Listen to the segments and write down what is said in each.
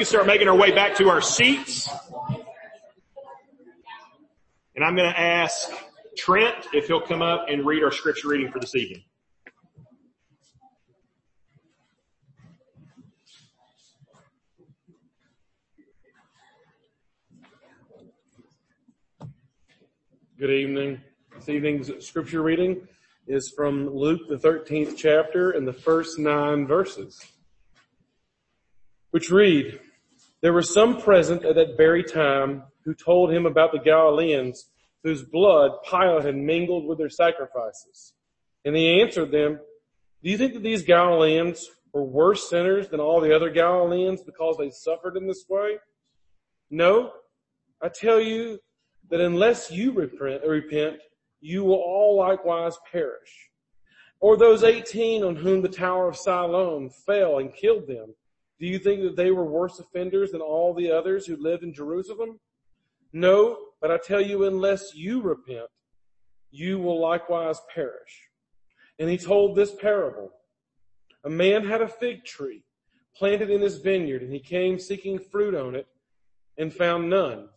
can start making our way back to our seats. And I'm going to ask Trent if he'll come up and read our scripture reading for this evening. Good evening. This evening's scripture reading is from Luke, the 13th chapter and the first nine verses which read, There were some present at that very time who told him about the Galileans whose blood Pilate had mingled with their sacrifices. And he answered them, Do you think that these Galileans were worse sinners than all the other Galileans because they suffered in this way? No, I tell you that unless you repent, repent you will all likewise perish. Or those 18 on whom the Tower of Siloam fell and killed them. Do you think that they were worse offenders than all the others who lived in Jerusalem? No, but I tell you, unless you repent, you will likewise perish. And he told this parable. A man had a fig tree planted in his vineyard and he came seeking fruit on it and found none.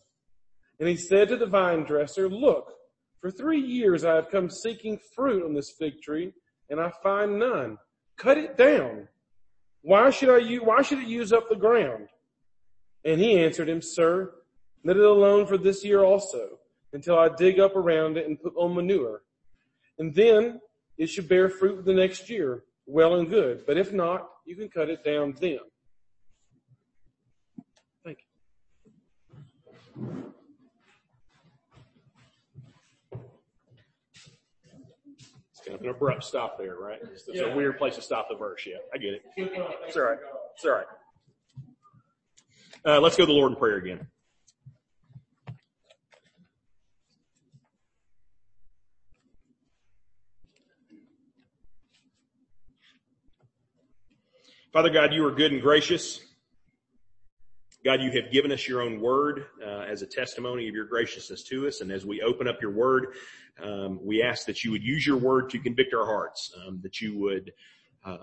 And he said to the vine dresser, look, for three years I have come seeking fruit on this fig tree and I find none. Cut it down. Why should I use, why should it use up the ground? And he answered him, sir, let it alone for this year also until I dig up around it and put on manure. And then it should bear fruit the next year. Well and good. But if not, you can cut it down then. Thank you. Kind of an abrupt stop there, right? It's, it's yeah. a weird place to stop the verse. Yeah, I get it. It's all right. It's all right. Uh, let's go to the Lord in prayer again. Father God, you are good and gracious. God, you have given us your own word uh, as a testimony of your graciousness to us. And as we open up your word, um, we ask that you would use your word to convict our hearts, um, that you would, uh,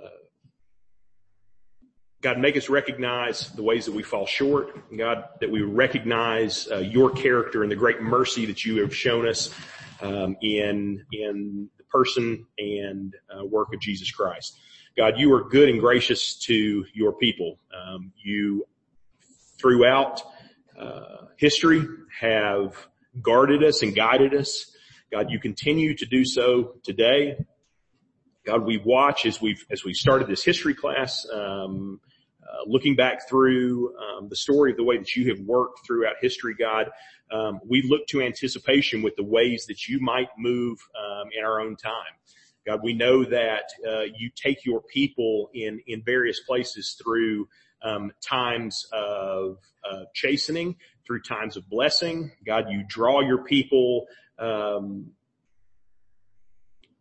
God, make us recognize the ways that we fall short. God, that we recognize uh, your character and the great mercy that you have shown us um, in in the person and uh, work of Jesus Christ. God, you are good and gracious to your people. Um, you throughout uh, history have guarded us and guided us. God, you continue to do so today. God, we watch as we've as we started this history class, um, uh, looking back through um, the story of the way that you have worked throughout history. God, um, we look to anticipation with the ways that you might move um, in our own time. God, we know that uh, you take your people in in various places through um, times of uh, chastening, through times of blessing. God, you draw your people um,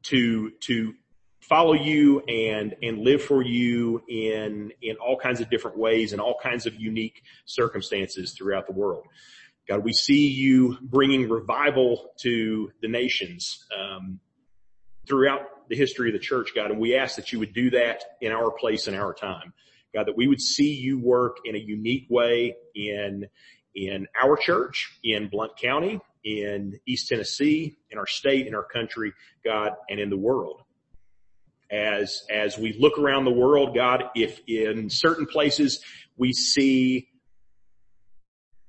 to to follow you and and live for you in in all kinds of different ways and all kinds of unique circumstances throughout the world. God, we see you bringing revival to the nations um, throughout the history of the church, God, and we ask that you would do that in our place and our time. God, that we would see you work in a unique way in, in our church, in Blount County, in East Tennessee, in our state, in our country, God, and in the world. As, as we look around the world, God, if in certain places we see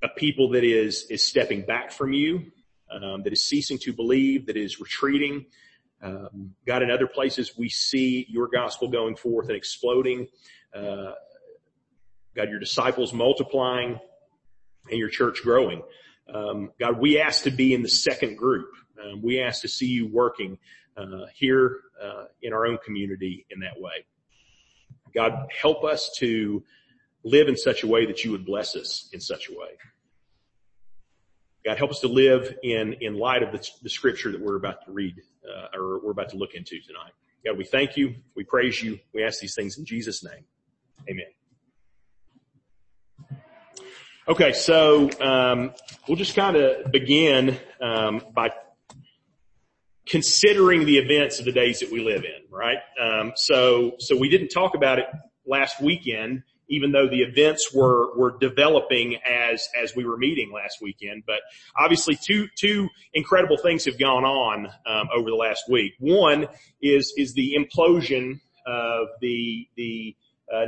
a people that is, is stepping back from you, um, that is ceasing to believe, that is retreating, um, God, in other places we see your gospel going forth and exploding. Uh, God, your disciples multiplying and your church growing. Um, God, we ask to be in the second group. Um, we ask to see you working uh, here uh, in our own community in that way. God, help us to live in such a way that you would bless us in such a way. God, help us to live in, in light of the, the scripture that we're about to read, uh, or we're about to look into tonight. God, we thank you. We praise you. We ask these things in Jesus' name. Amen. Okay, so um, we'll just kind of begin um, by considering the events of the days that we live in, right? Um, so, so we didn't talk about it last weekend, even though the events were were developing as as we were meeting last weekend. But obviously, two two incredible things have gone on um, over the last week. One is is the implosion of the the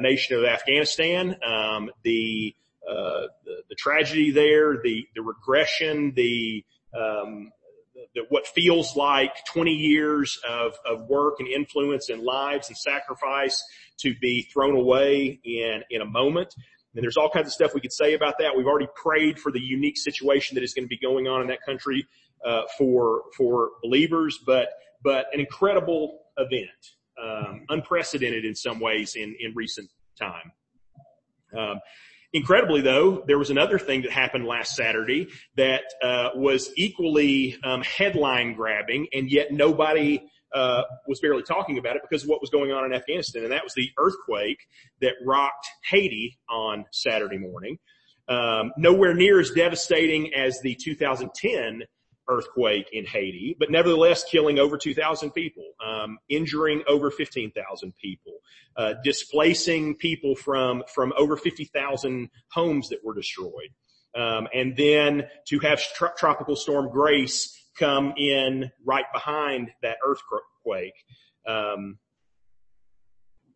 nation of Afghanistan, um, the uh, the, the, tragedy there, the, the regression, the, um, the, what feels like 20 years of, of work and influence and lives and sacrifice to be thrown away in, in a moment. And there's all kinds of stuff we could say about that. We've already prayed for the unique situation that is going to be going on in that country, uh, for, for believers, but, but an incredible event, um, unprecedented in some ways in, in recent time. Um, Incredibly though, there was another thing that happened last Saturday that uh, was equally um, headline grabbing, and yet nobody uh, was barely talking about it because of what was going on in Afghanistan, and that was the earthquake that rocked Haiti on Saturday morning. Um, nowhere near as devastating as the 2010 earthquake in Haiti, but nevertheless killing over 2,000 people, um, injuring over 15,000 people, uh, displacing people from from over 50,000 homes that were destroyed, um, and then to have tr- tropical storm Grace come in right behind that earthquake. Um,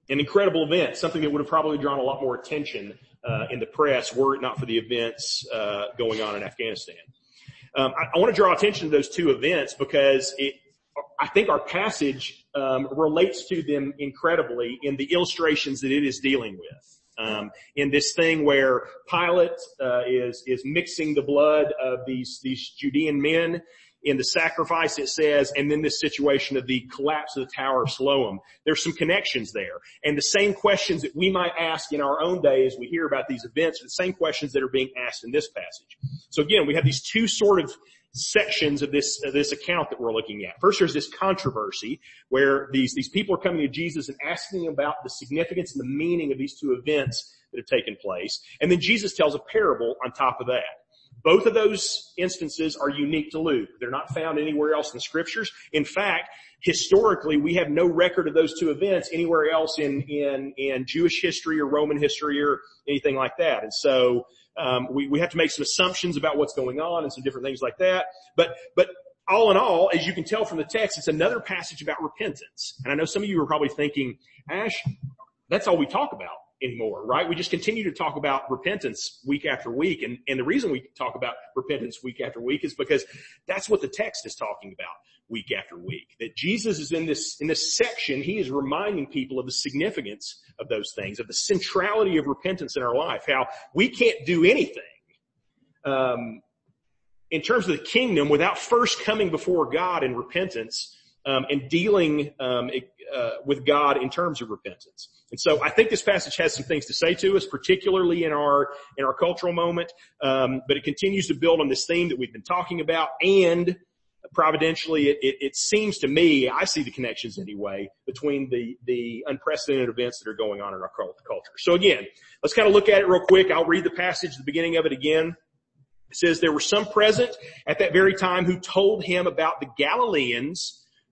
an incredible event, something that would have probably drawn a lot more attention uh, in the press were it not for the events uh, going on in Afghanistan. Um, I, I want to draw attention to those two events because it, I think our passage um, relates to them incredibly in the illustrations that it is dealing with. Um, in this thing where Pilate uh, is is mixing the blood of these these Judean men in the sacrifice it says, and then this situation of the collapse of the Tower of Siloam. There's some connections there. And the same questions that we might ask in our own day as we hear about these events are the same questions that are being asked in this passage. So again, we have these two sort of sections of this of this account that we're looking at. First, there's this controversy where these these people are coming to Jesus and asking about the significance and the meaning of these two events that have taken place, and then Jesus tells a parable on top of that. Both of those instances are unique to Luke. They're not found anywhere else in the scriptures. In fact, historically, we have no record of those two events anywhere else in, in, in Jewish history or Roman history or anything like that. And so, um, we, we have to make some assumptions about what's going on and some different things like that. But, but all in all, as you can tell from the text, it's another passage about repentance. And I know some of you are probably thinking, Ash, that's all we talk about anymore, right? We just continue to talk about repentance week after week. And, and the reason we talk about repentance week after week is because that's what the text is talking about week after week. That Jesus is in this, in this section, he is reminding people of the significance of those things, of the centrality of repentance in our life, how we can't do anything, um, in terms of the kingdom without first coming before God in repentance, um, and dealing, um, uh, with God in terms of repentance. And so I think this passage has some things to say to us, particularly in our, in our cultural moment. Um, but it continues to build on this theme that we've been talking about and providentially it, it, it, seems to me, I see the connections anyway, between the, the unprecedented events that are going on in our culture. So again, let's kind of look at it real quick. I'll read the passage, the beginning of it again. It says, there were some present at that very time who told him about the Galileans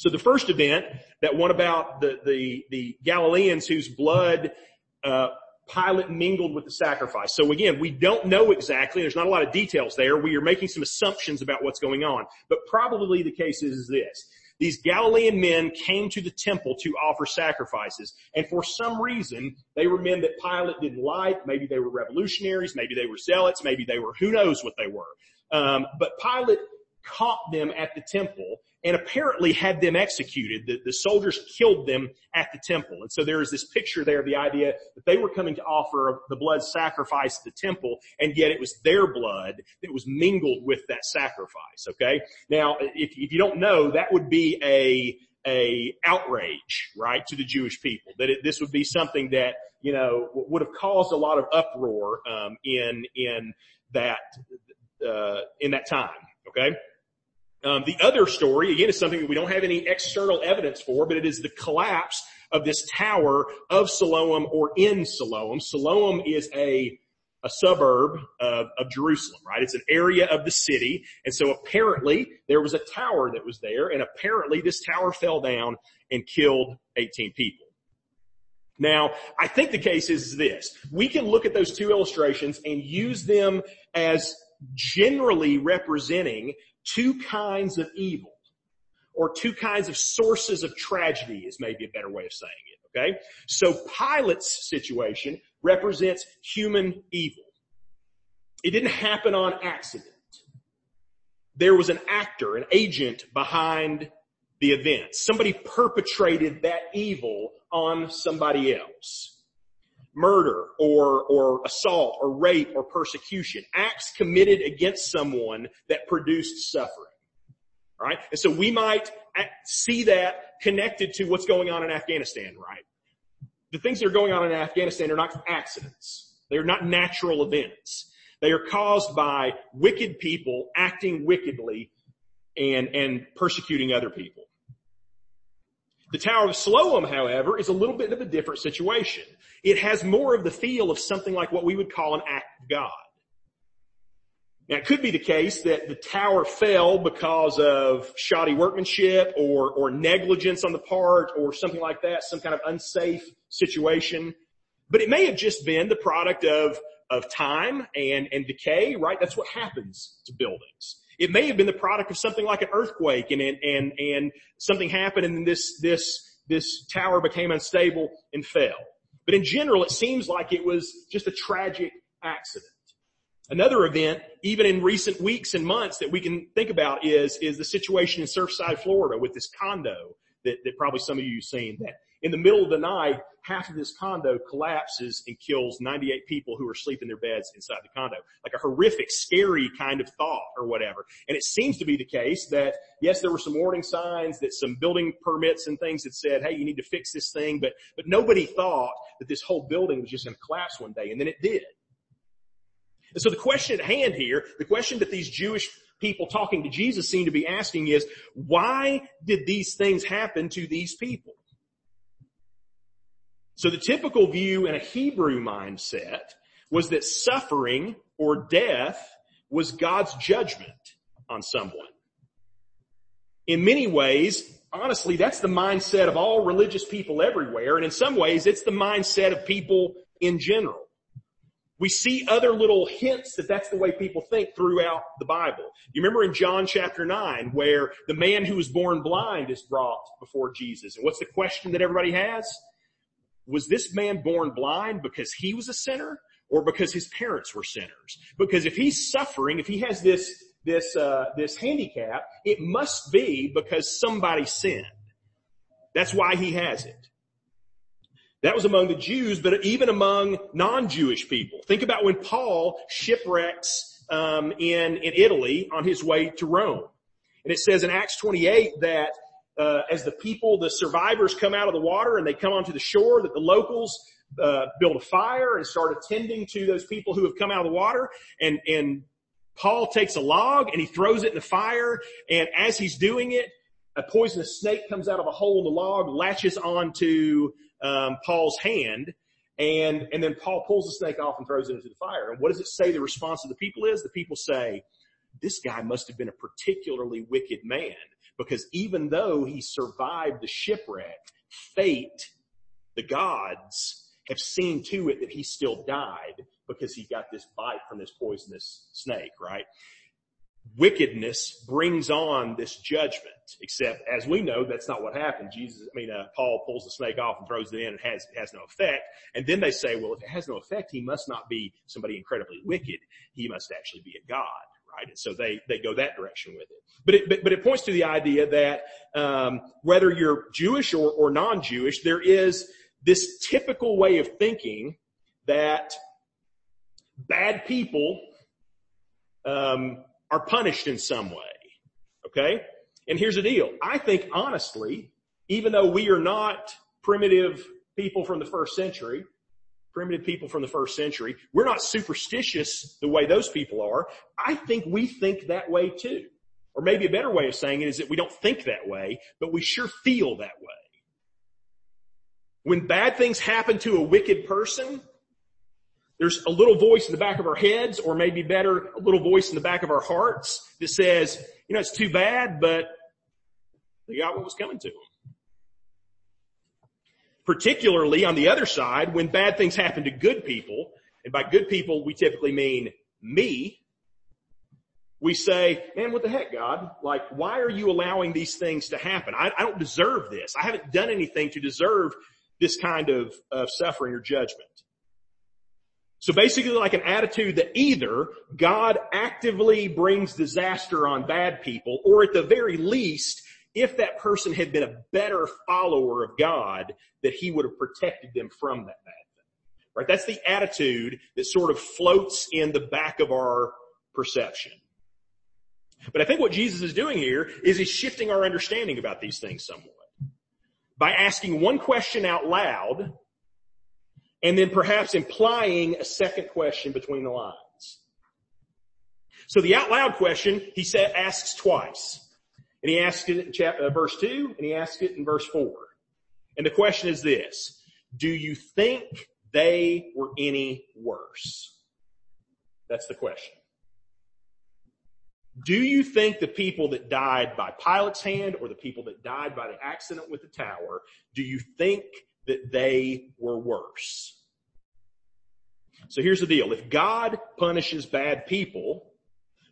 So the first event, that one about the, the, the Galileans whose blood, uh, Pilate mingled with the sacrifice. So again, we don't know exactly. There's not a lot of details there. We are making some assumptions about what's going on. But probably the case is this. These Galilean men came to the temple to offer sacrifices. And for some reason, they were men that Pilate didn't like. Maybe they were revolutionaries. Maybe they were zealots. Maybe they were, who knows what they were. Um, but Pilate caught them at the temple and apparently had them executed. The, the, soldiers killed them at the temple. And so there is this picture there of the idea that they were coming to offer the blood sacrifice at the temple, and yet it was their blood that was mingled with that sacrifice. Okay? Now, if, if you don't know, that would be a, a outrage, right, to the Jewish people. That it, this would be something that, you know, would have caused a lot of uproar, um, in, in that, uh, in that time. Okay? Um, the other story, again, is something that we don't have any external evidence for, but it is the collapse of this tower of Siloam or in Siloam. Siloam is a a suburb of, of, Jerusalem, right? It's an area of the city. And so apparently there was a tower that was there and apparently this tower fell down and killed 18 people. Now, I think the case is this. We can look at those two illustrations and use them as generally representing two kinds of evil or two kinds of sources of tragedy is maybe a better way of saying it. Okay. So Pilate's situation represents human evil. It didn't happen on accident. There was an actor, an agent behind the event. Somebody perpetrated that evil on somebody else murder or, or assault or rape or persecution, acts committed against someone that produced suffering. Right? And so we might see that connected to what's going on in Afghanistan, right? The things that are going on in Afghanistan are not accidents. They are not natural events. They are caused by wicked people acting wickedly and, and persecuting other people. The Tower of Siloam, however, is a little bit of a different situation. It has more of the feel of something like what we would call an act of God. Now it could be the case that the tower fell because of shoddy workmanship or, or negligence on the part or something like that, some kind of unsafe situation. But it may have just been the product of, of time and, and decay, right? That's what happens to buildings. It may have been the product of something like an earthquake and, and, and something happened and this, this, this tower became unstable and fell. But in general, it seems like it was just a tragic accident. Another event, even in recent weeks and months that we can think about is, is the situation in Surfside, Florida with this condo that, that probably some of you have seen that in the middle of the night, half of this condo collapses and kills 98 people who are sleeping in their beds inside the condo. Like a horrific, scary kind of thought or whatever. And it seems to be the case that, yes, there were some warning signs that some building permits and things that said, hey, you need to fix this thing, but, but nobody thought that this whole building was just going to collapse one day, and then it did. And so the question at hand here, the question that these Jewish people talking to Jesus seem to be asking is, why did these things happen to these people? So the typical view in a Hebrew mindset was that suffering or death was God's judgment on someone. In many ways, honestly, that's the mindset of all religious people everywhere. And in some ways, it's the mindset of people in general. We see other little hints that that's the way people think throughout the Bible. You remember in John chapter 9 where the man who was born blind is brought before Jesus. And what's the question that everybody has? Was this man born blind because he was a sinner or because his parents were sinners? Because if he's suffering, if he has this, this, uh, this handicap, it must be because somebody sinned. That's why he has it. That was among the Jews, but even among non-Jewish people. Think about when Paul shipwrecks um, in in Italy on his way to Rome, and it says in Acts 28 that uh, as the people, the survivors come out of the water and they come onto the shore, that the locals uh, build a fire and start attending to those people who have come out of the water. And, and Paul takes a log and he throws it in the fire. And as he's doing it, a poisonous snake comes out of a hole in the log, latches onto um, Paul's hand, and and then Paul pulls the snake off and throws it into the fire. And what does it say? The response of the people is the people say, "This guy must have been a particularly wicked man because even though he survived the shipwreck, fate, the gods." Have seen to it that he still died because he got this bite from this poisonous snake, right? wickedness brings on this judgment. Except, as we know, that's not what happened. Jesus, I mean, uh, Paul pulls the snake off and throws it in and has, it has no effect. And then they say, well, if it has no effect, he must not be somebody incredibly wicked. He must actually be a God, right? And so they, they go that direction with it. But it, but, but it points to the idea that, um, whether you're Jewish or, or non-Jewish, there is this typical way of thinking that bad people, um, are punished in some way. Okay? And here's the deal. I think honestly, even though we are not primitive people from the first century, primitive people from the first century, we're not superstitious the way those people are. I think we think that way too. Or maybe a better way of saying it is that we don't think that way, but we sure feel that way. When bad things happen to a wicked person, there's a little voice in the back of our heads, or maybe better, a little voice in the back of our hearts that says, you know, it's too bad, but they got what was coming to them. Particularly on the other side, when bad things happen to good people, and by good people, we typically mean me, we say, man, what the heck, God? Like, why are you allowing these things to happen? I, I don't deserve this. I haven't done anything to deserve this kind of, of suffering or judgment. So basically like an attitude that either God actively brings disaster on bad people, or at the very least, if that person had been a better follower of God, that he would have protected them from that bad thing. Right? That's the attitude that sort of floats in the back of our perception. But I think what Jesus is doing here is he's shifting our understanding about these things somewhat. By asking one question out loud, and then perhaps implying a second question between the lines. So the out loud question, he said, asks twice. And he asks it in chapter, uh, verse two, and he asks it in verse four. And the question is this, do you think they were any worse? That's the question. Do you think the people that died by Pilate's hand or the people that died by the accident with the tower, do you think that they were worse. So here's the deal. If God punishes bad people,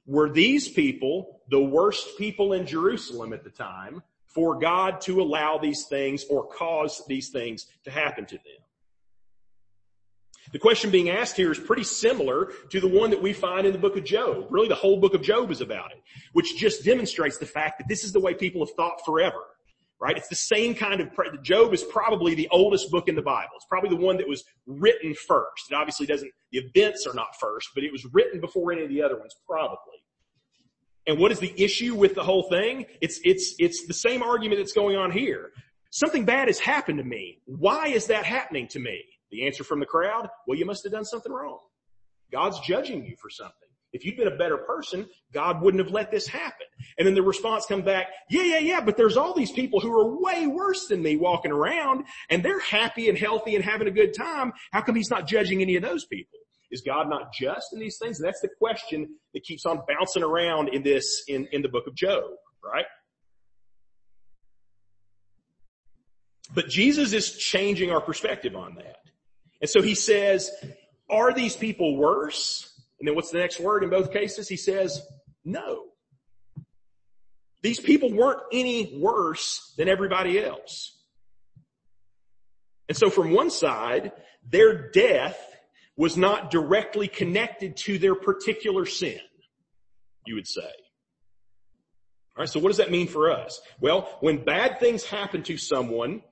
were these people the worst people in Jerusalem at the time for God to allow these things or cause these things to happen to them? The question being asked here is pretty similar to the one that we find in the book of Job. Really the whole book of Job is about it, which just demonstrates the fact that this is the way people have thought forever right? It's the same kind of, Job is probably the oldest book in the Bible. It's probably the one that was written first. It obviously doesn't, the events are not first, but it was written before any of the other ones, probably. And what is the issue with the whole thing? It's, it's, it's the same argument that's going on here. Something bad has happened to me. Why is that happening to me? The answer from the crowd, well, you must have done something wrong. God's judging you for something. If you'd been a better person, God wouldn't have let this happen. And then the response comes back, yeah, yeah, yeah, but there's all these people who are way worse than me walking around and they're happy and healthy and having a good time. How come he's not judging any of those people? Is God not just in these things? And that's the question that keeps on bouncing around in this, in, in the book of Job, right? But Jesus is changing our perspective on that. And so he says, are these people worse? And then what's the next word in both cases? He says, no. These people weren't any worse than everybody else. And so from one side, their death was not directly connected to their particular sin, you would say. Alright, so what does that mean for us? Well, when bad things happen to someone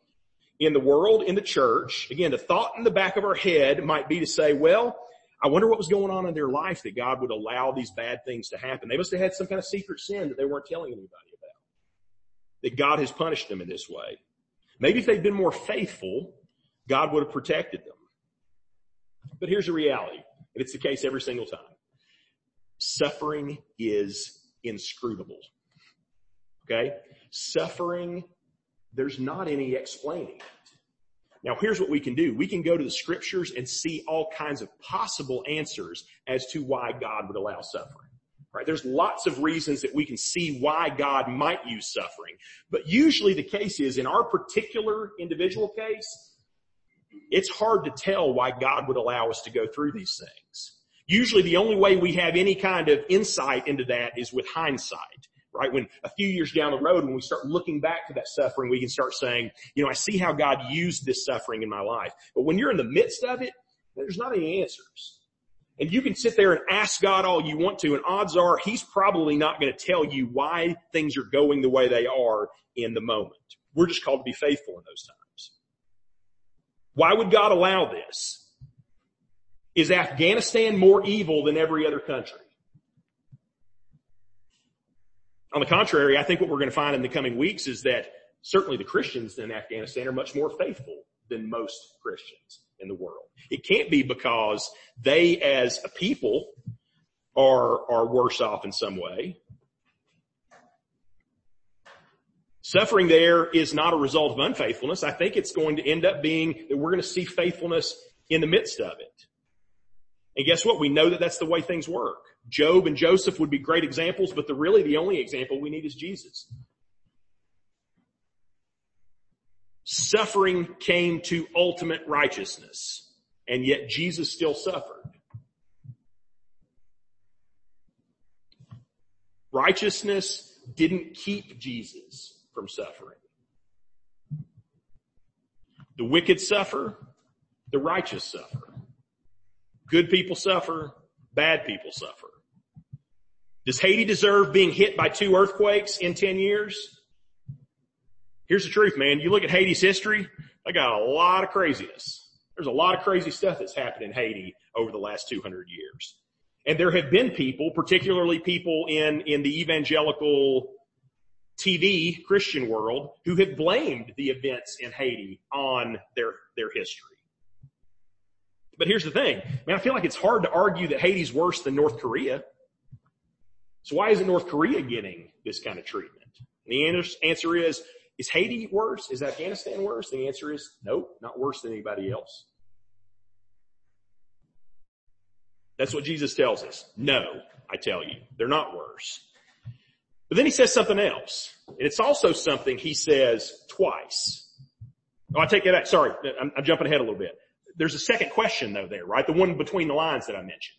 in the world, in the church, again, the thought in the back of our head might be to say, well, I wonder what was going on in their life that God would allow these bad things to happen. They must have had some kind of secret sin that they weren't telling anybody about. That God has punished them in this way. Maybe if they'd been more faithful, God would have protected them. But here's the reality, and it's the case every single time. Suffering is inscrutable. Okay? Suffering, there's not any explaining. Now here's what we can do. We can go to the scriptures and see all kinds of possible answers as to why God would allow suffering. Right? There's lots of reasons that we can see why God might use suffering. But usually the case is in our particular individual case, it's hard to tell why God would allow us to go through these things. Usually the only way we have any kind of insight into that is with hindsight, right? When a few years down the road, when we start looking back to that suffering, we can start saying, you know, I see how God used this suffering in my life. But when you're in the midst of it, there's not any answers. And you can sit there and ask God all you want to, and odds are He's probably not going to tell you why things are going the way they are in the moment. We're just called to be faithful in those times. Why would God allow this? Is Afghanistan more evil than every other country? On the contrary, I think what we're going to find in the coming weeks is that certainly the Christians in Afghanistan are much more faithful than most Christians in the world. It can't be because they as a people are, are worse off in some way. Suffering there is not a result of unfaithfulness. I think it's going to end up being that we're going to see faithfulness in the midst of it. And guess what? We know that that's the way things work. Job and Joseph would be great examples, but the really the only example we need is Jesus. Suffering came to ultimate righteousness, and yet Jesus still suffered. Righteousness didn't keep Jesus from suffering. The wicked suffer, the righteous suffer. Good people suffer, bad people suffer. Does Haiti deserve being hit by two earthquakes in 10 years? Here's the truth, man. You look at Haiti's history, they got a lot of craziness. There's a lot of crazy stuff that's happened in Haiti over the last 200 years. And there have been people, particularly people in, in the evangelical TV Christian world who have blamed the events in Haiti on their, their history. But here's the thing, man, I feel like it's hard to argue that Haiti's worse than North Korea. So why isn't North Korea getting this kind of treatment? And the answer is is Haiti worse? Is Afghanistan worse? The answer is no, not worse than anybody else. That's what Jesus tells us. No, I tell you, they're not worse. But then he says something else. And it's also something he says twice. Oh, I take that back. Sorry, I'm, I'm jumping ahead a little bit. There's a second question though there, right? The one between the lines that I mentioned.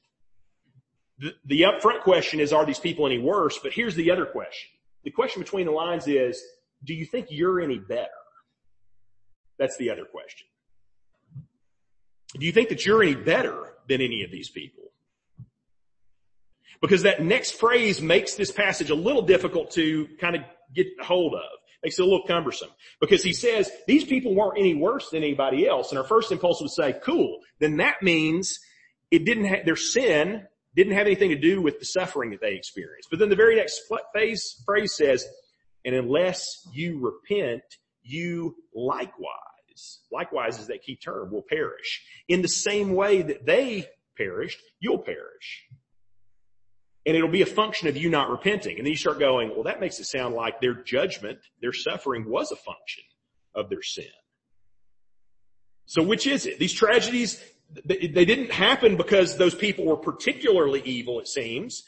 The, the upfront question is, are these people any worse? But here's the other question. The question between the lines is, do you think you're any better? That's the other question. Do you think that you're any better than any of these people? Because that next phrase makes this passage a little difficult to kind of get hold of. Makes it a little cumbersome. Because he says, these people weren't any worse than anybody else. And our first impulse would say, cool, then that means it didn't have, their sin didn't have anything to do with the suffering that they experienced. But then the very next phase, phrase says, and unless you repent, you likewise, likewise is that key term, will perish. In the same way that they perished, you'll perish. And it'll be a function of you not repenting. And then you start going, well, that makes it sound like their judgment, their suffering was a function of their sin. So which is it? These tragedies, they didn't happen because those people were particularly evil, it seems.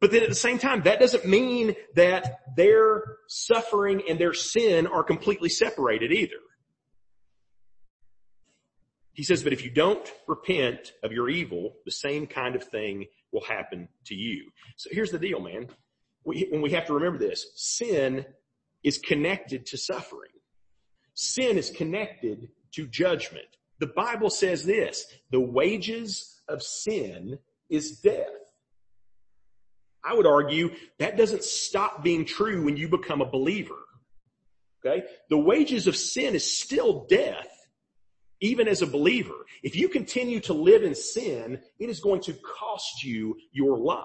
But then at the same time, that doesn't mean that their suffering and their sin are completely separated either. He says, but if you don't repent of your evil, the same kind of thing will happen to you. So here's the deal, man. We, we have to remember this, sin is connected to suffering. Sin is connected to judgment. The Bible says this, the wages of sin is death. I would argue that doesn't stop being true when you become a believer. Okay? The wages of sin is still death, even as a believer. If you continue to live in sin, it is going to cost you your life.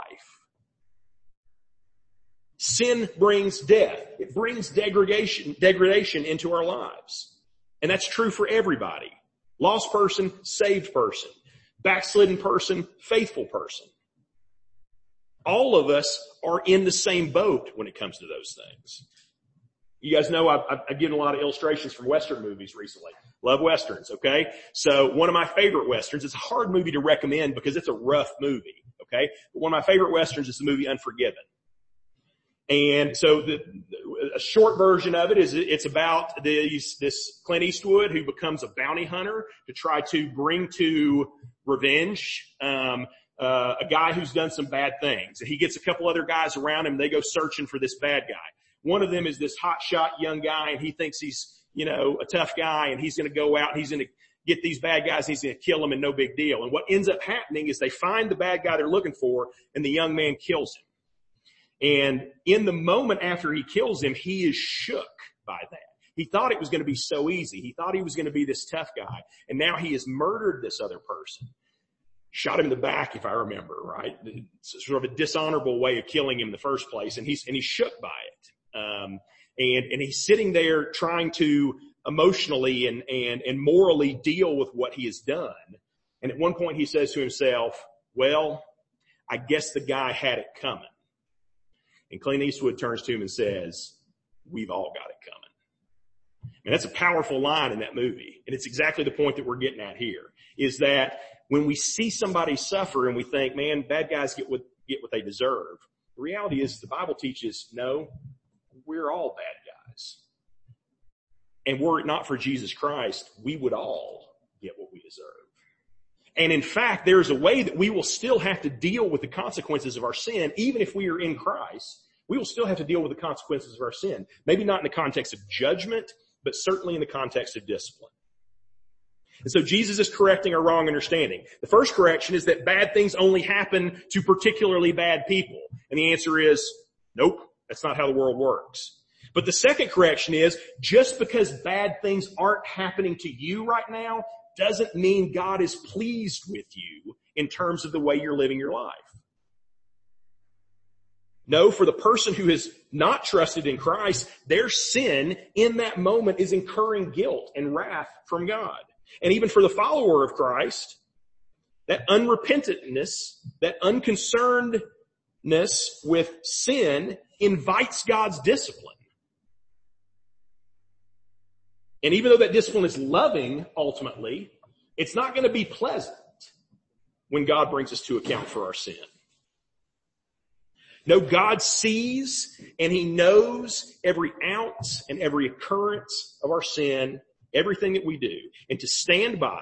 Sin brings death. It brings degradation, degradation into our lives. And that's true for everybody. Lost person, saved person. backslidden person, faithful person. All of us are in the same boat when it comes to those things. You guys know I've, I've given a lot of illustrations from Western movies recently. Love Westerns, okay? So one of my favorite Westerns, it's a hard movie to recommend because it's a rough movie, okay? But one of my favorite Westerns is the movie Unforgiven. And so the, a short version of it is it's about this, this Clint Eastwood who becomes a bounty hunter to try to bring to revenge, um, uh, a guy who's done some bad things. And he gets a couple other guys around him. They go searching for this bad guy. One of them is this hotshot young guy and he thinks he's, you know, a tough guy and he's going to go out and he's going to get these bad guys and he's going to kill them and no big deal. And what ends up happening is they find the bad guy they're looking for and the young man kills him. And in the moment after he kills him, he is shook by that. He thought it was going to be so easy. He thought he was going to be this tough guy. And now he has murdered this other person. Shot him in the back, if I remember, right? It's sort of a dishonorable way of killing him in the first place. And he's, and he's shook by it. Um, and, and he's sitting there trying to emotionally and, and, and morally deal with what he has done. And at one point he says to himself, well, I guess the guy had it coming. And Clint Eastwood turns to him and says, we've all got it coming. And that's a powerful line in that movie. And it's exactly the point that we're getting at here is that when we see somebody suffer and we think, man, bad guys get what, get what they deserve. The reality is the Bible teaches, no, we're all bad guys. And were it not for Jesus Christ, we would all get what we deserve. And in fact, there is a way that we will still have to deal with the consequences of our sin, even if we are in Christ. We will still have to deal with the consequences of our sin. Maybe not in the context of judgment, but certainly in the context of discipline. And so Jesus is correcting our wrong understanding. The first correction is that bad things only happen to particularly bad people. And the answer is, nope, that's not how the world works. But the second correction is just because bad things aren't happening to you right now doesn't mean God is pleased with you in terms of the way you're living your life. No, for the person who has not trusted in Christ, their sin in that moment is incurring guilt and wrath from God. And even for the follower of Christ, that unrepentantness, that unconcernedness with sin invites God's discipline. And even though that discipline is loving ultimately, it's not going to be pleasant when God brings us to account for our sin. No, God sees and He knows every ounce and every occurrence of our sin, everything that we do. And to stand by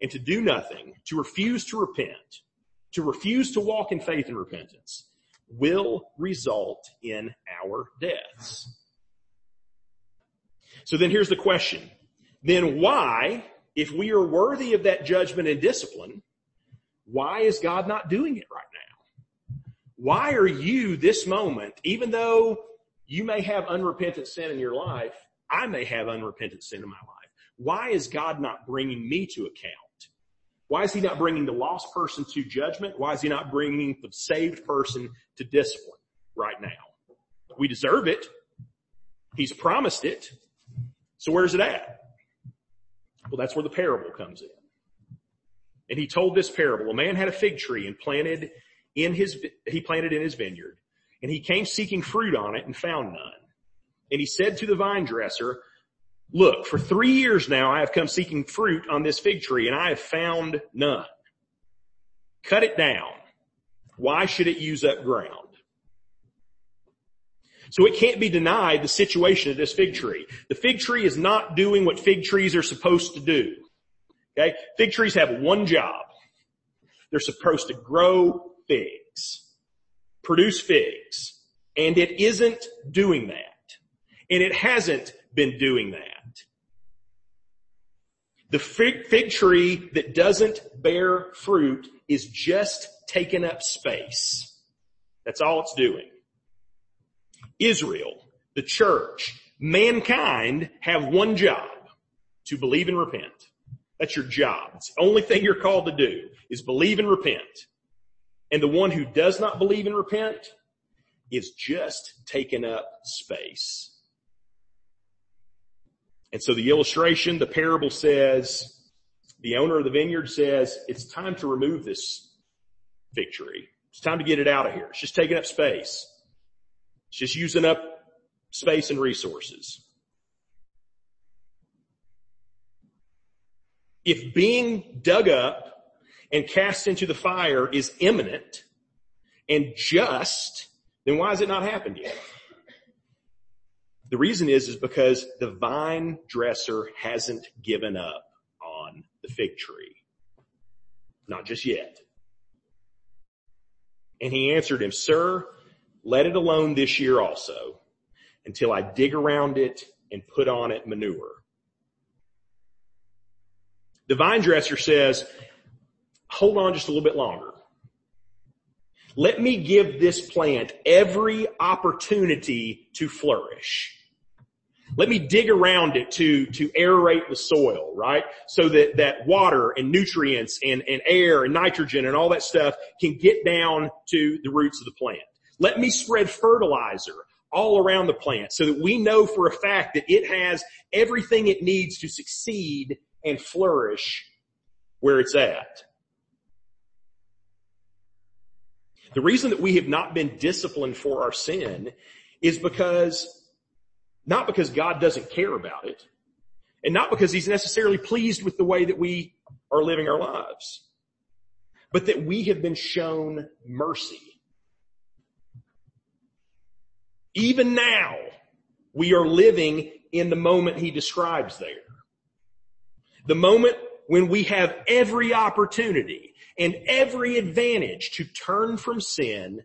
and to do nothing, to refuse to repent, to refuse to walk in faith and repentance, will result in our deaths. So then here's the question. Then why, if we are worthy of that judgment and discipline, why is God not doing it right now? Why are you this moment, even though you may have unrepentant sin in your life, I may have unrepentant sin in my life. Why is God not bringing me to account? Why is he not bringing the lost person to judgment? Why is he not bringing the saved person to discipline right now? We deserve it. He's promised it. So where's it at? Well, that's where the parable comes in. And he told this parable. A man had a fig tree and planted in his, he planted in his vineyard and he came seeking fruit on it and found none. And he said to the vine dresser, Look, for three years now I have come seeking fruit on this fig tree and I have found none. Cut it down. Why should it use up ground? So it can't be denied the situation of this fig tree. The fig tree is not doing what fig trees are supposed to do. Okay? Fig trees have one job. They're supposed to grow figs, produce figs, and it isn't doing that. And it hasn't been doing that. The fig, fig tree that doesn't bear fruit is just taking up space. That's all it's doing. Israel, the church, mankind have one job to believe and repent. That's your job. It's the only thing you're called to do is believe and repent. And the one who does not believe and repent is just taking up space. And so the illustration, the parable says, the owner of the vineyard says, it's time to remove this fig tree. It's time to get it out of here. It's just taking up space. It's just using up space and resources. If being dug up and cast into the fire is imminent and just, then why has it not happened yet? The reason is, is because the vine dresser hasn't given up on the fig tree. Not just yet. And he answered him, sir, let it alone this year also until I dig around it and put on it manure. The vine dresser says, hold on just a little bit longer. Let me give this plant every opportunity to flourish. Let me dig around it to, to aerate the soil, right? So that, that water and nutrients and, and air and nitrogen and all that stuff can get down to the roots of the plant. Let me spread fertilizer all around the plant so that we know for a fact that it has everything it needs to succeed and flourish where it's at. The reason that we have not been disciplined for our sin is because, not because God doesn't care about it, and not because he's necessarily pleased with the way that we are living our lives, but that we have been shown mercy. Even now, we are living in the moment he describes there. The moment when we have every opportunity and every advantage to turn from sin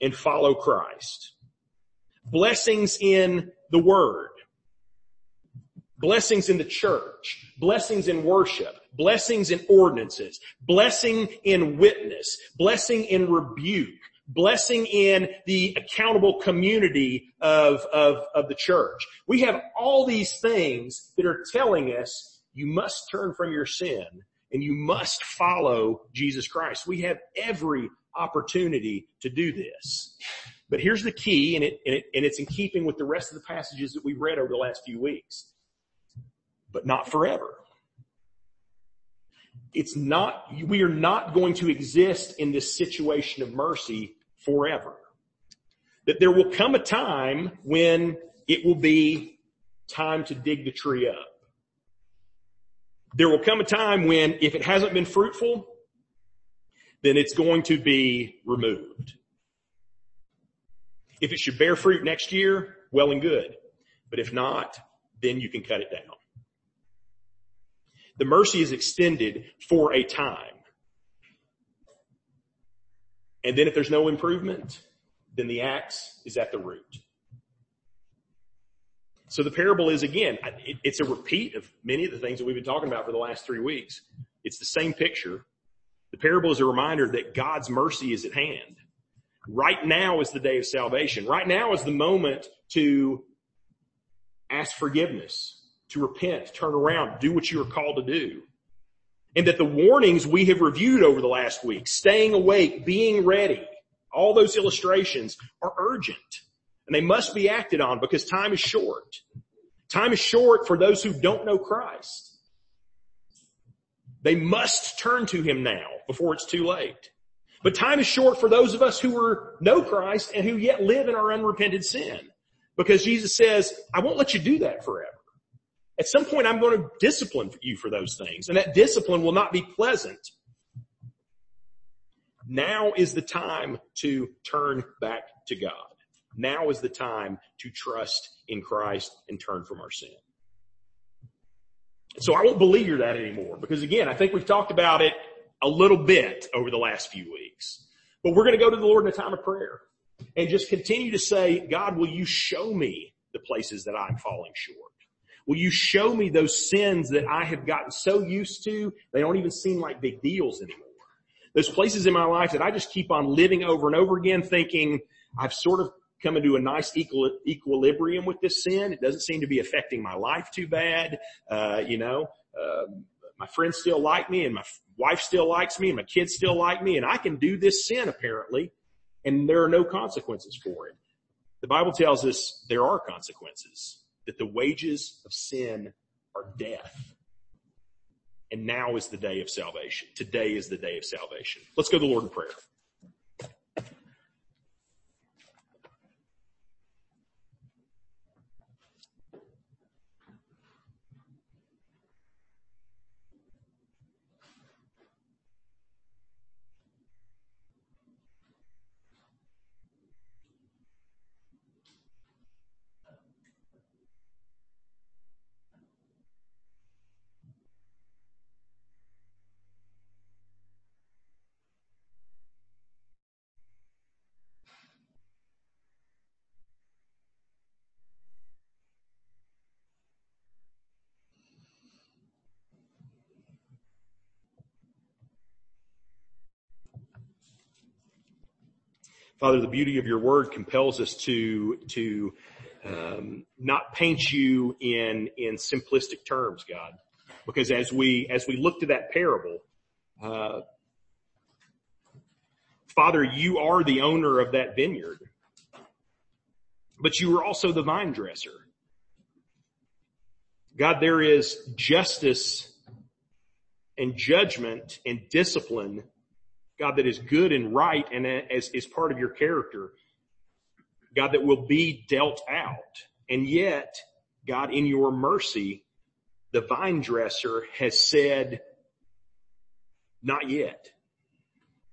and follow Christ. Blessings in the Word. Blessings in the church. Blessings in worship. Blessings in ordinances. Blessing in witness. Blessing in rebuke. Blessing in the accountable community of, of, of the church. We have all these things that are telling us you must turn from your sin and you must follow Jesus Christ. We have every opportunity to do this. But here's the key, and, it, and, it, and it's in keeping with the rest of the passages that we've read over the last few weeks. But not forever. It's not, we are not going to exist in this situation of mercy forever. That there will come a time when it will be time to dig the tree up. There will come a time when if it hasn't been fruitful, then it's going to be removed. If it should bear fruit next year, well and good. But if not, then you can cut it down. The mercy is extended for a time. And then if there's no improvement, then the axe is at the root. So the parable is again, it's a repeat of many of the things that we've been talking about for the last three weeks. It's the same picture. The parable is a reminder that God's mercy is at hand. Right now is the day of salvation. Right now is the moment to ask forgiveness, to repent, turn around, do what you are called to do. And that the warnings we have reviewed over the last week, staying awake, being ready, all those illustrations are urgent. And they must be acted on because time is short. Time is short for those who don't know Christ. They must turn to Him now before it's too late. But time is short for those of us who are, know Christ and who yet live in our unrepented sin. Because Jesus says, I won't let you do that forever. At some point I'm going to discipline you for those things and that discipline will not be pleasant. Now is the time to turn back to God. Now is the time to trust in Christ and turn from our sin. So I won't believe you that anymore because again, I think we've talked about it a little bit over the last few weeks. But we're going to go to the Lord in a time of prayer and just continue to say, God, will you show me the places that I'm falling short? Will you show me those sins that I have gotten so used to, they don't even seem like big deals anymore? Those places in my life that I just keep on living over and over again thinking, I've sort of come into a nice equal, equilibrium with this sin. It doesn't seem to be affecting my life too bad. Uh, you know, uh, my friends still like me and my wife still likes me and my kids still like me and I can do this sin apparently and there are no consequences for it. The Bible tells us there are consequences, that the wages of sin are death. And now is the day of salvation. Today is the day of salvation. Let's go to the Lord in prayer. Father, the beauty of your word compels us to, to, um, not paint you in, in simplistic terms, God. Because as we, as we look to that parable, uh, Father, you are the owner of that vineyard, but you are also the vine dresser. God, there is justice and judgment and discipline God, that is good and right and as is part of your character. God, that will be dealt out. And yet, God, in your mercy, the vine dresser has said, not yet.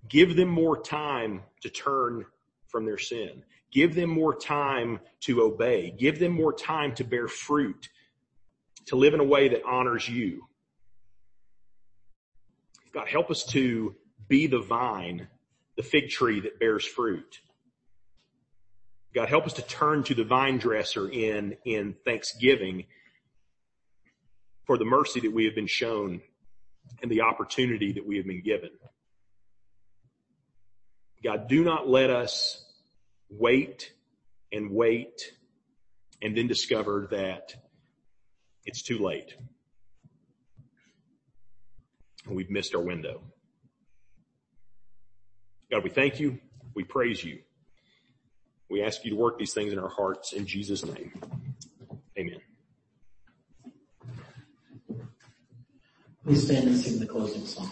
Give them more time to turn from their sin. Give them more time to obey. Give them more time to bear fruit, to live in a way that honors you. God, help us to be the vine, the fig tree that bears fruit. God, help us to turn to the vine dresser in, in thanksgiving for the mercy that we have been shown and the opportunity that we have been given. God, do not let us wait and wait and then discover that it's too late. We've missed our window. God, we thank you. We praise you. We ask you to work these things in our hearts in Jesus' name. Amen. Please stand and sing the closing song.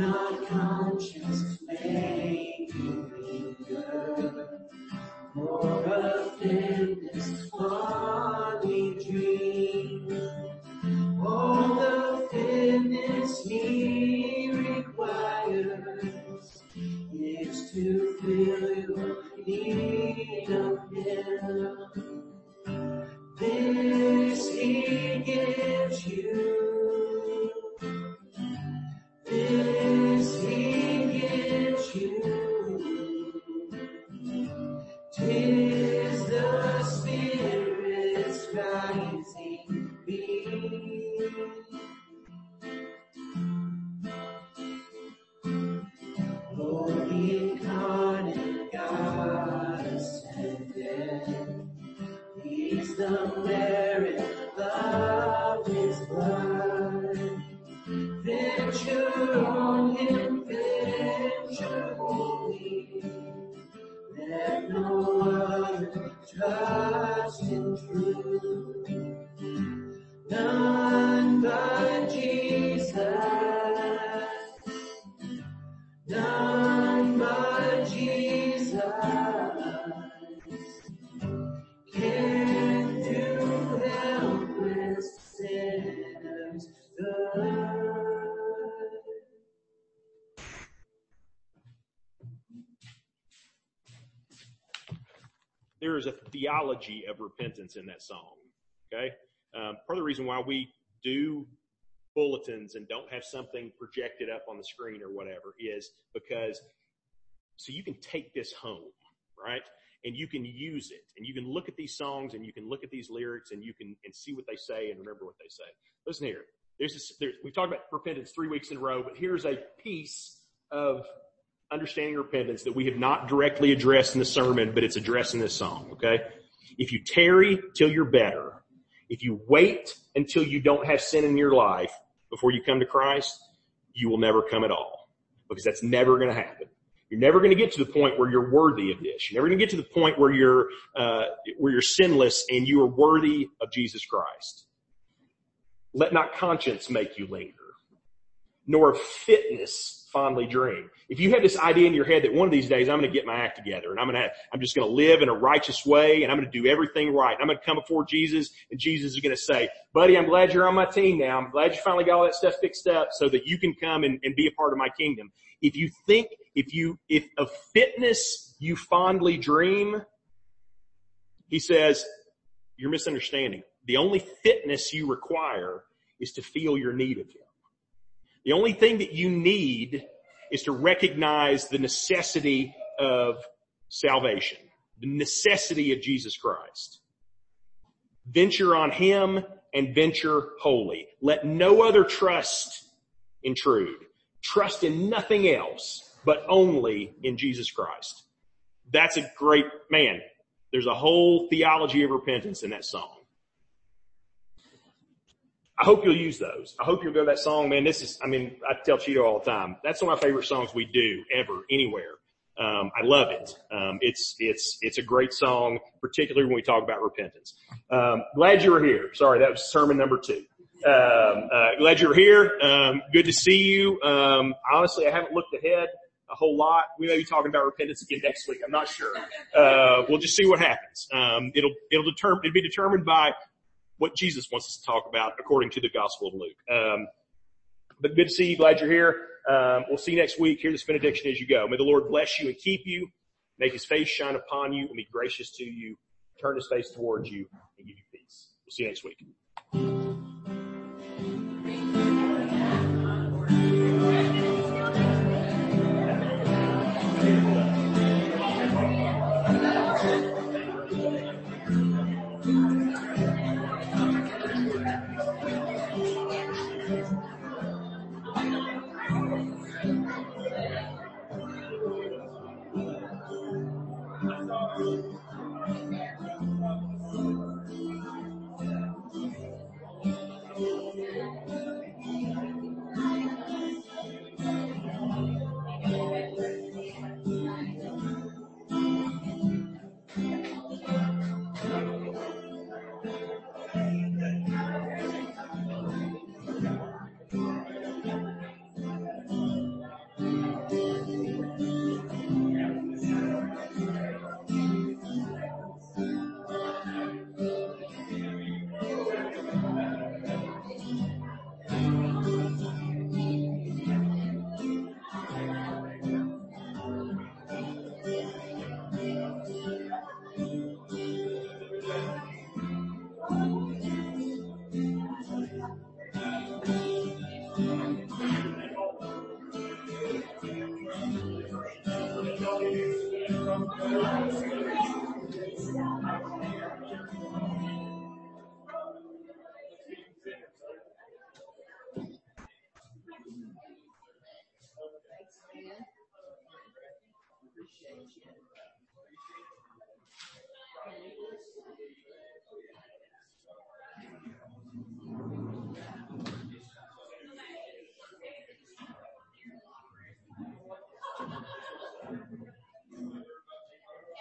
not conscience theology of repentance in that song. Okay. Um, part of the reason why we do bulletins and don't have something projected up on the screen or whatever is because so you can take this home, right? And you can use it and you can look at these songs and you can look at these lyrics and you can and see what they say and remember what they say. Listen here. There's this, there's, we've talked about repentance three weeks in a row, but here's a piece of understanding repentance that we have not directly addressed in the sermon, but it's addressed in this song, okay? If you tarry till you're better, if you wait until you don't have sin in your life before you come to Christ, you will never come at all. Because that's never gonna happen. You're never gonna get to the point where you're worthy of this. You're never gonna get to the point where you're, uh, where you're sinless and you are worthy of Jesus Christ. Let not conscience make you linger, nor fitness fondly dream. If you have this idea in your head that one of these days I'm going to get my act together and I'm going to, I'm just going to live in a righteous way and I'm going to do everything right. I'm going to come before Jesus and Jesus is going to say, buddy, I'm glad you're on my team now. I'm glad you finally got all that stuff fixed up so that you can come and, and be a part of my kingdom. If you think, if you, if of fitness you fondly dream, he says, you're misunderstanding. The only fitness you require is to feel your need of him. The only thing that you need is to recognize the necessity of salvation, the necessity of Jesus Christ. Venture on Him and venture wholly. Let no other trust intrude. Trust in nothing else, but only in Jesus Christ. That's a great, man, there's a whole theology of repentance in that song. I hope you'll use those. I hope you'll go that song, man. This is, I mean, I tell Cheeto all the time. That's one of my favorite songs we do ever, anywhere. Um, I love it. Um, it's, it's, it's a great song, particularly when we talk about repentance. Um, glad you were here. Sorry, that was sermon number two. Um, uh, glad you're here. Um, good to see you. Um, honestly, I haven't looked ahead a whole lot. We may be talking about repentance again next week. I'm not sure. Uh, we'll just see what happens. Um, it'll, it'll determine, it'll be determined by what Jesus wants us to talk about according to the Gospel of Luke. Um, but good to see you. Glad you're here. Um, we'll see you next week. Hear this benediction as you go. May the Lord bless you and keep you, make his face shine upon you and be gracious to you, turn his face towards you and give you peace. We'll see you next week.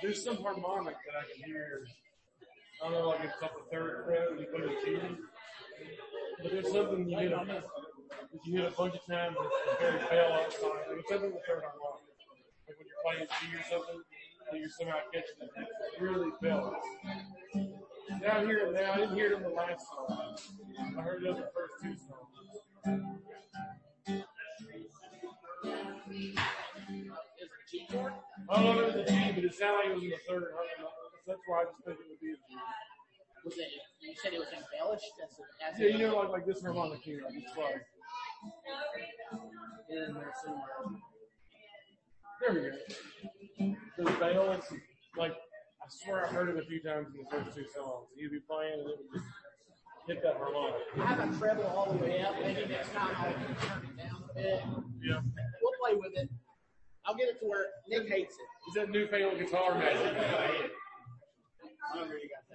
There's some harmonic that I can hear. I don't know, like up the third fret when you put in key. But there's something you hit, that you hit a bunch of times it's very pale outside. It's something the third harmonic. Like when you're playing G or something, and you're somehow catching it. It's really pale. Now I now. I didn't hear it in the last song. I heard it in the first two songs. I don't know if it was a G, but it sounded like it was in the third. That's why I just think it would be a G. Was it? You said it was embellished as a, as Yeah, you know, like like this harmonic here, like it's like in there somewhere. there we go. The bells, like I swear I heard it a few times in the first two songs. He'd be playing and it would just hit that harmonic. I have a treble all the way up. Maybe next time I'll turn it down a bit. Yeah. We'll play with it. I'll get it to where Nick hates it. it. Is that newfangled guitar magic? I don't know where you got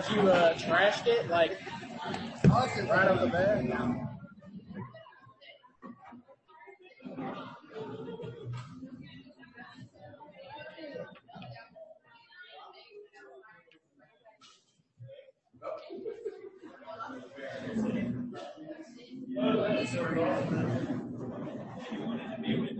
that. You uh, trashed it like right off the bat. Yeah,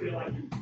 feel like